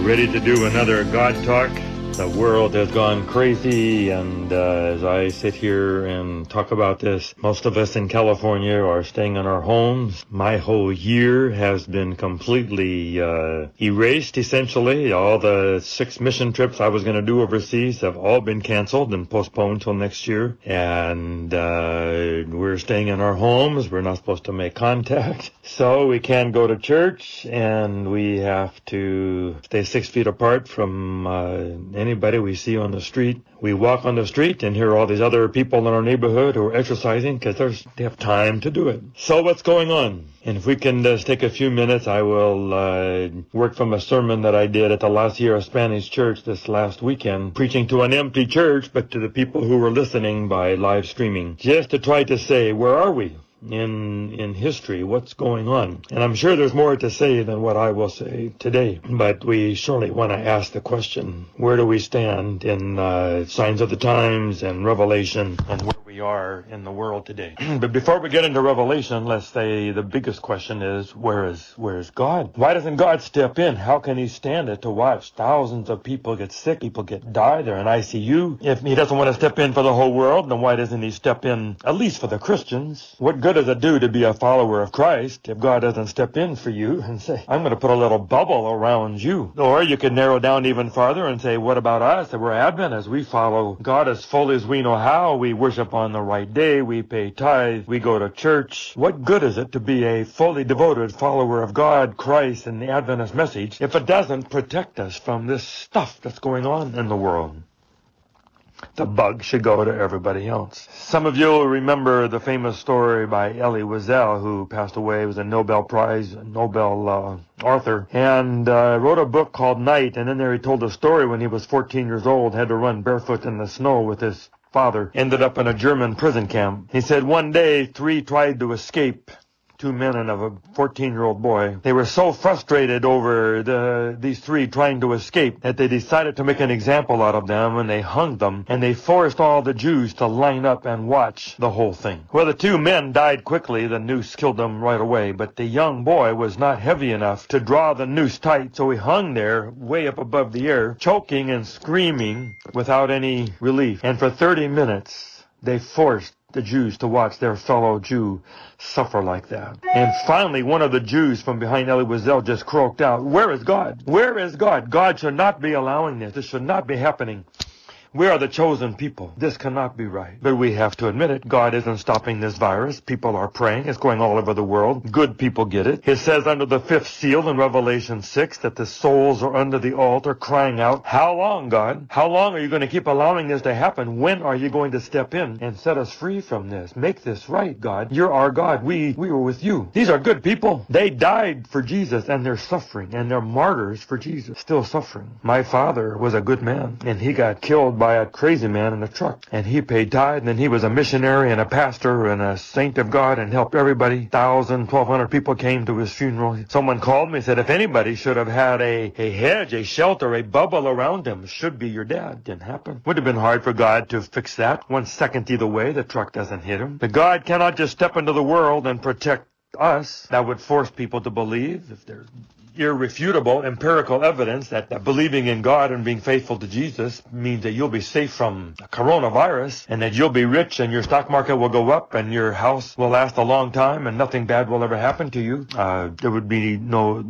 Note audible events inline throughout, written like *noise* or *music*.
ready to do another God Talk. The world has gone crazy, and uh, as I sit here and talk about this, most of us in California are staying in our homes. My whole year has been completely uh, erased, essentially. All the six mission trips I was going to do overseas have all been canceled and postponed till next year. And uh, we're staying in our homes. We're not supposed to make contact. *laughs* So we can't go to church, and we have to stay six feet apart from uh, anybody we see on the street. We walk on the street and hear all these other people in our neighborhood who are exercising because they have time to do it. So what's going on? And if we can just take a few minutes, I will uh, work from a sermon that I did at the La Sierra Spanish Church this last weekend, preaching to an empty church, but to the people who were listening by live streaming, just to try to say, where are we? In in history what's going on. And i'm sure there's more to say than what i will say today but we surely want to ask the question where do we stand in uh, signs of the times and revelation and where are in the world today *clears throat* but before we get into revelation let's say the biggest question is where is where is god why doesn't god step in how can he stand it to watch thousands of people get sick people get die they're in icu if he doesn't want to step in for the whole world then why doesn't he step in at least for the christians what good does it do to be a follower of Christ if God doesn't step in for you and say, I'm going to put a little bubble around you? Or you could narrow down even farther and say, what about us? That we're Adventists. We follow God as fully as we know how. We worship on the right day. We pay tithe. We go to church. What good is it to be a fully devoted follower of God, Christ, and the Adventist message if it doesn't protect us from this stuff that's going on in the world? the bug should go to everybody else. Some of you will remember the famous story by Elie Wiesel, who passed away. He was a Nobel Prize, Nobel uh, author, and uh, wrote a book called Night. And in there he told a story when he was 14 years old, had to run barefoot in the snow with his father, ended up in a German prison camp. He said one day three tried to escape two men and a 14 year old boy. They were so frustrated over the, these three trying to escape that they decided to make an example out of them and they hung them and they forced all the Jews to line up and watch the whole thing. Well, the two men died quickly. The noose killed them right away, but the young boy was not heavy enough to draw the noose tight, so he hung there way up above the air, choking and screaming without any relief. And for 30 minutes, they forced the Jews to watch their fellow Jew suffer like that. And finally, one of the Jews from behind Elie Wiesel just croaked out, Where is God? Where is God? God should not be allowing this. This should not be happening. We are the chosen people. This cannot be right. But we have to admit it. God isn't stopping this virus. People are praying. It's going all over the world. Good people get it. It says under the fifth seal in Revelation 6 that the souls are under the altar crying out, How long, God? How long are you going to keep allowing this to happen? When are you going to step in and set us free from this? Make this right, God. You're our God. We, we were with you. These are good people. They died for Jesus and they're suffering and they're martyrs for Jesus. Still suffering. My father was a good man and he got killed by a crazy man in a truck. And he paid tithe, and he was a missionary and a pastor and a saint of God and helped everybody. Thousand, twelve hundred people came to his funeral. Someone called me and said, if anybody should have had a, a hedge, a shelter, a bubble around him, should be your dad. Didn't happen. Would have been hard for God to fix that. One second either way, the truck doesn't hit him. But God cannot just step into the world and protect us. That would force people to believe if there's irrefutable empirical evidence that, that believing in God and being faithful to Jesus means that you'll be safe from coronavirus and that you'll be rich and your stock market will go up and your house will last a long time and nothing bad will ever happen to you. Uh, there would be no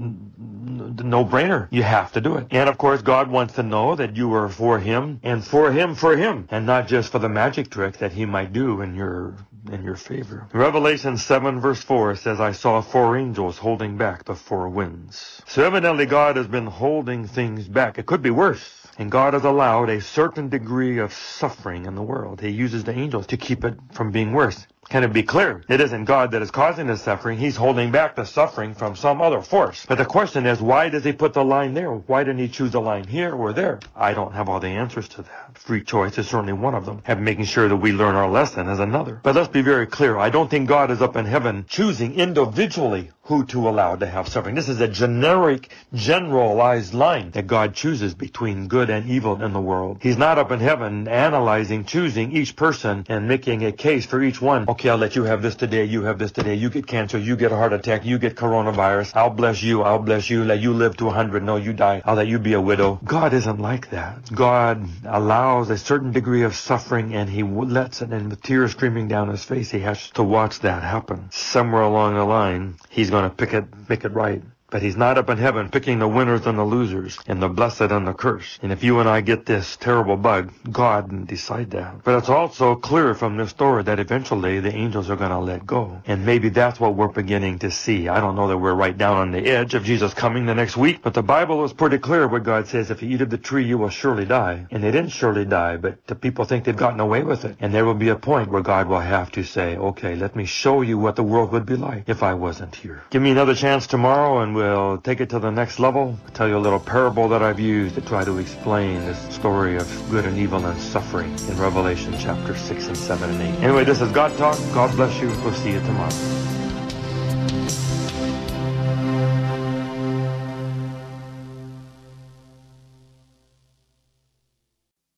no brainer. You have to do it. And of course, God wants to know that you are for Him and for Him for Him and not just for the magic trick that He might do in your in your favor. Revelation 7 verse 4 says, I saw four angels holding back the four winds. So evidently God has been holding things back. It could be worse. And God has allowed a certain degree of suffering in the world. He uses the angels to keep it from being worse. Can it be clear? It isn't God that is causing the suffering. He's holding back the suffering from some other force. But the question is, why does he put the line there? Why didn't he choose a line here or there? I don't have all the answers to that. Free choice is certainly one of them. And making sure that we learn our lesson is another. But let's be very clear. I don't think God is up in heaven choosing individually who to allow to have suffering. This is a generic, generalized line that God chooses between good and evil in the world. He's not up in heaven analyzing, choosing each person and making a case for each one. Okay, I'll let you have this today, you have this today, you get cancer, you get a heart attack, you get coronavirus, I'll bless you, I'll bless you, let you live to a hundred, no, you die, I'll let you be a widow. God isn't like that. God allows a certain degree of suffering and he lets it and with tears streaming down his face, he has to watch that happen. Somewhere along the line, he's going to pick it, make it right. But he's not up in heaven picking the winners and the losers and the blessed and the cursed. And if you and I get this terrible bug, God didn't decide that. But it's also clear from this story that eventually the angels are going to let go. And maybe that's what we're beginning to see. I don't know that we're right down on the edge of Jesus coming the next week, but the Bible is pretty clear what God says. If you eat of the tree, you will surely die. And they didn't surely die, but the people think they've gotten away with it. And there will be a point where God will have to say, okay, let me show you what the world would be like if I wasn't here. Give me another chance tomorrow and we'll take it to the next level. Tell you a little parable that I've used to try to explain this story of good and evil and suffering in Revelation chapter 6 and 7 and 8. Anyway, this is God Talk. God bless you. We'll see you tomorrow.